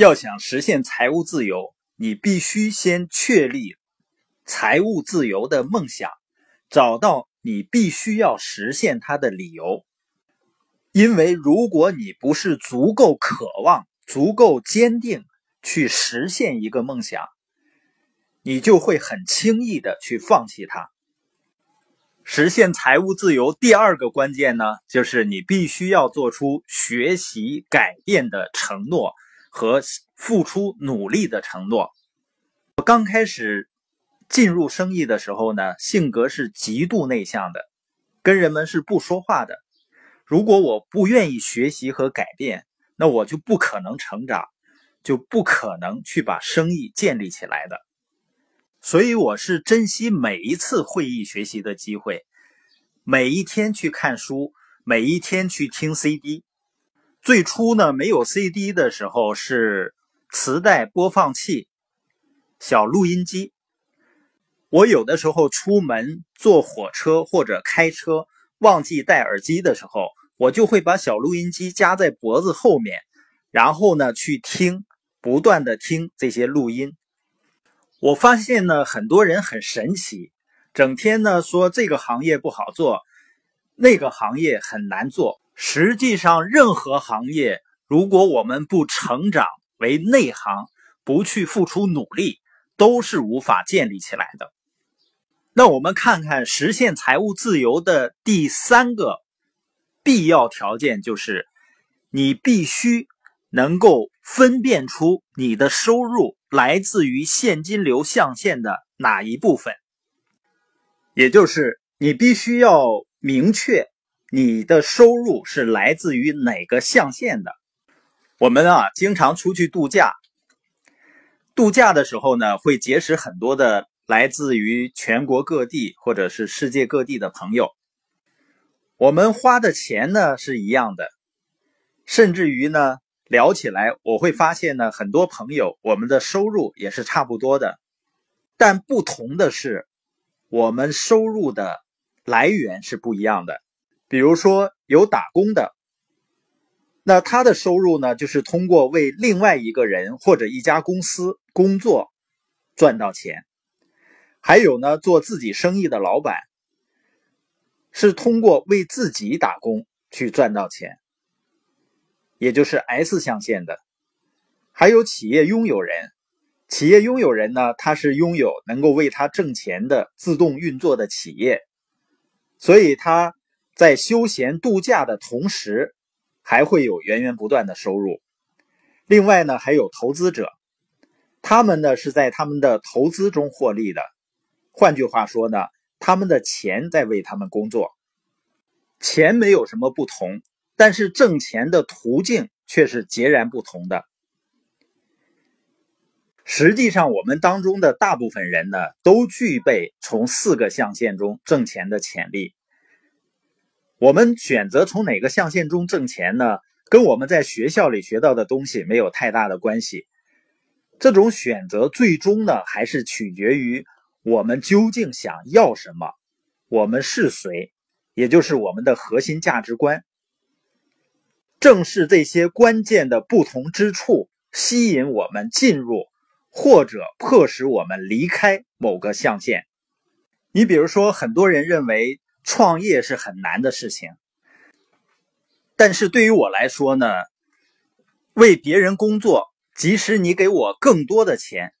要想实现财务自由，你必须先确立财务自由的梦想，找到你必须要实现它的理由。因为如果你不是足够渴望、足够坚定去实现一个梦想，你就会很轻易的去放弃它。实现财务自由第二个关键呢，就是你必须要做出学习改变的承诺。和付出努力的承诺。我刚开始进入生意的时候呢，性格是极度内向的，跟人们是不说话的。如果我不愿意学习和改变，那我就不可能成长，就不可能去把生意建立起来的。所以我是珍惜每一次会议学习的机会，每一天去看书，每一天去听 CD。最初呢，没有 CD 的时候是磁带播放器、小录音机。我有的时候出门坐火车或者开车忘记戴耳机的时候，我就会把小录音机夹在脖子后面，然后呢去听，不断的听这些录音。我发现呢，很多人很神奇，整天呢说这个行业不好做，那个行业很难做。实际上，任何行业，如果我们不成长为内行，不去付出努力，都是无法建立起来的。那我们看看实现财务自由的第三个必要条件，就是你必须能够分辨出你的收入来自于现金流象限的哪一部分，也就是你必须要明确。你的收入是来自于哪个象限的？我们啊，经常出去度假。度假的时候呢，会结识很多的来自于全国各地或者是世界各地的朋友。我们花的钱呢是一样的，甚至于呢，聊起来我会发现呢，很多朋友我们的收入也是差不多的，但不同的是，我们收入的来源是不一样的。比如说有打工的，那他的收入呢，就是通过为另外一个人或者一家公司工作赚到钱；还有呢，做自己生意的老板是通过为自己打工去赚到钱，也就是 S 象限的；还有企业拥有人，企业拥有人呢，他是拥有能够为他挣钱的自动运作的企业，所以他。在休闲度假的同时，还会有源源不断的收入。另外呢，还有投资者，他们呢是在他们的投资中获利的。换句话说呢，他们的钱在为他们工作。钱没有什么不同，但是挣钱的途径却是截然不同的。实际上，我们当中的大部分人呢，都具备从四个象限中挣钱的潜力。我们选择从哪个象限中挣钱呢？跟我们在学校里学到的东西没有太大的关系。这种选择最终呢，还是取决于我们究竟想要什么，我们是谁，也就是我们的核心价值观。正是这些关键的不同之处，吸引我们进入，或者迫使我们离开某个象限。你比如说，很多人认为。创业是很难的事情，但是对于我来说呢，为别人工作，即使你给我更多的钱，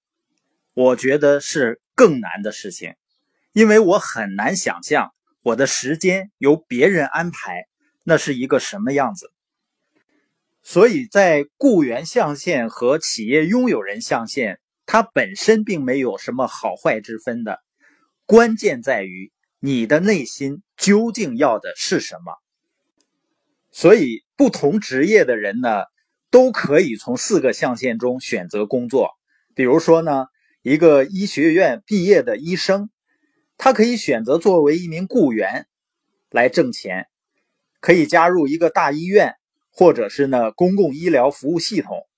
我觉得是更难的事情，因为我很难想象我的时间由别人安排，那是一个什么样子。所以在雇员象限和企业拥有人象限，它本身并没有什么好坏之分的，关键在于。你的内心究竟要的是什么？所以，不同职业的人呢，都可以从四个象限中选择工作。比如说呢，一个医学院毕业的医生，他可以选择作为一名雇员来挣钱，可以加入一个大医院，或者是呢公共医疗服务系统，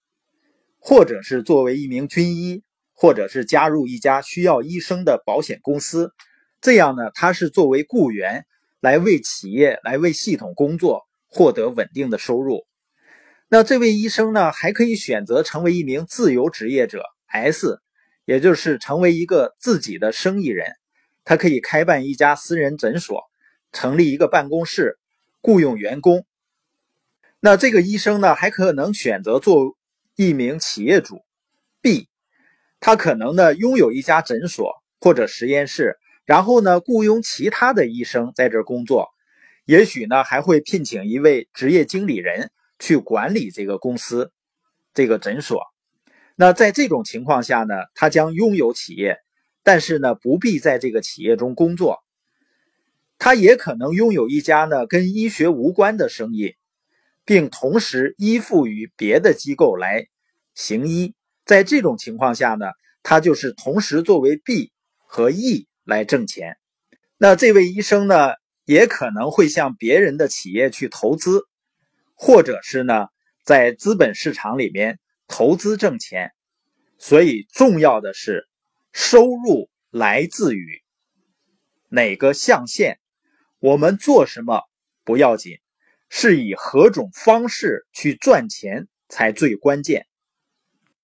或者是作为一名军医，或者是加入一家需要医生的保险公司。这样呢，他是作为雇员来为企业、来为系统工作，获得稳定的收入。那这位医生呢，还可以选择成为一名自由职业者 S，也就是成为一个自己的生意人。他可以开办一家私人诊所，成立一个办公室，雇佣员工。那这个医生呢，还可能选择做一名企业主 B，他可能呢拥有一家诊所或者实验室，然后呢雇佣其他的医生在这工作，也许呢还会聘请一位职业经理人去管理这个公司、这个诊所。那在这种情况下呢，他将拥有企业，但是呢不必在这个企业中工作。他也可能拥有一家呢跟医学无关的生意。并同时依附于别的机构来行医，在这种情况下呢，他就是同时作为 B 和 E 来挣钱。那这位医生呢，也可能会向别人的企业去投资，或者是呢，在资本市场里面投资挣钱。所以重要的是，收入来自于哪个象限，我们做什么不要紧。是以何种方式去赚钱才最关键。